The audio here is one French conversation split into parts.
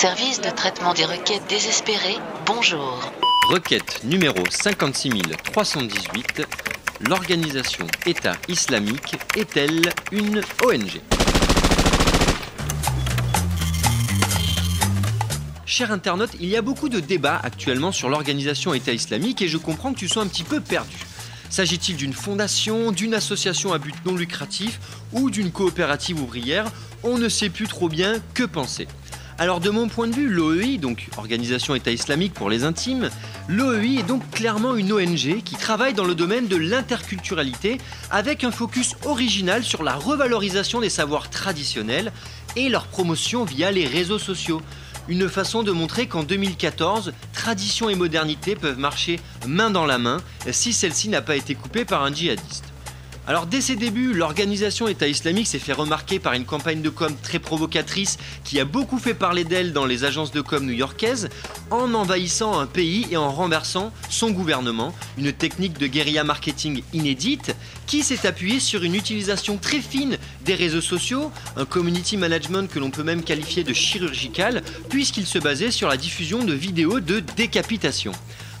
Service de traitement des requêtes désespérées, bonjour. Requête numéro 56318. L'organisation État islamique est-elle une ONG Cher internaute, il y a beaucoup de débats actuellement sur l'organisation État islamique et je comprends que tu sois un petit peu perdu. S'agit-il d'une fondation, d'une association à but non lucratif ou d'une coopérative ouvrière? On ne sait plus trop bien que penser? Alors de mon point de vue, l'OEI, donc Organisation État islamique pour les intimes, l'OEI est donc clairement une ONG qui travaille dans le domaine de l'interculturalité avec un focus original sur la revalorisation des savoirs traditionnels et leur promotion via les réseaux sociaux. Une façon de montrer qu'en 2014, tradition et modernité peuvent marcher main dans la main si celle-ci n'a pas été coupée par un djihadiste. Alors dès ses débuts, l'organisation État islamique s'est fait remarquer par une campagne de com très provocatrice qui a beaucoup fait parler d'elle dans les agences de com new-yorkaises en envahissant un pays et en renversant son gouvernement, une technique de guérilla marketing inédite qui s'est appuyée sur une utilisation très fine des réseaux sociaux, un community management que l'on peut même qualifier de chirurgical puisqu'il se basait sur la diffusion de vidéos de décapitation.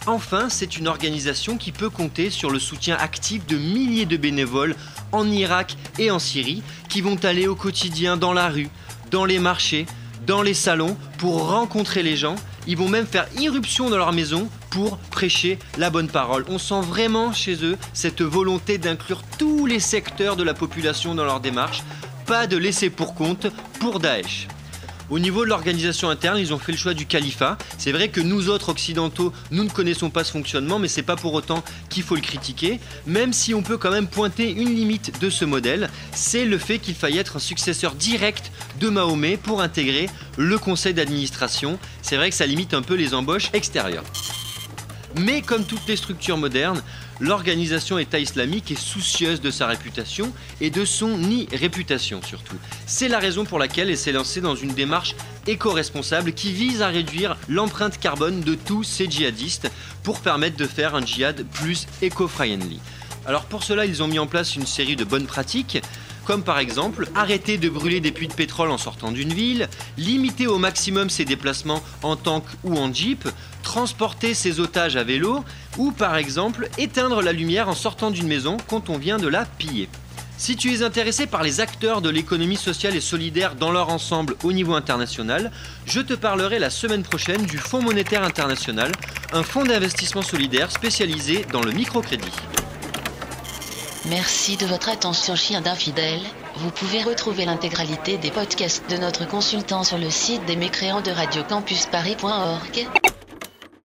Enfin, c'est une organisation qui peut compter sur le soutien actif de milliers de bénévoles en Irak et en Syrie qui vont aller au quotidien dans la rue, dans les marchés, dans les salons pour rencontrer les gens. Ils vont même faire irruption dans leur maison pour prêcher la bonne parole. On sent vraiment chez eux cette volonté d'inclure tous les secteurs de la population dans leur démarche. Pas de laisser pour compte pour Daesh. Au niveau de l'organisation interne, ils ont fait le choix du califat. C'est vrai que nous autres occidentaux, nous ne connaissons pas ce fonctionnement, mais c'est pas pour autant qu'il faut le critiquer. Même si on peut quand même pointer une limite de ce modèle, c'est le fait qu'il faille être un successeur direct de Mahomet pour intégrer le conseil d'administration. C'est vrai que ça limite un peu les embauches extérieures. Mais comme toutes les structures modernes, l'organisation État islamique est soucieuse de sa réputation et de son irréputation surtout. C'est la raison pour laquelle elle s'est lancée dans une démarche éco-responsable qui vise à réduire l'empreinte carbone de tous ces djihadistes pour permettre de faire un djihad plus éco-friendly. Alors pour cela, ils ont mis en place une série de bonnes pratiques comme par exemple arrêter de brûler des puits de pétrole en sortant d'une ville, limiter au maximum ses déplacements en tank ou en jeep, transporter ses otages à vélo, ou par exemple éteindre la lumière en sortant d'une maison quand on vient de la piller. Si tu es intéressé par les acteurs de l'économie sociale et solidaire dans leur ensemble au niveau international, je te parlerai la semaine prochaine du Fonds monétaire international, un fonds d'investissement solidaire spécialisé dans le microcrédit. Merci de votre attention, chien d'infidèle. Vous pouvez retrouver l'intégralité des podcasts de notre consultant sur le site des mécréants de radiocampusparis.org.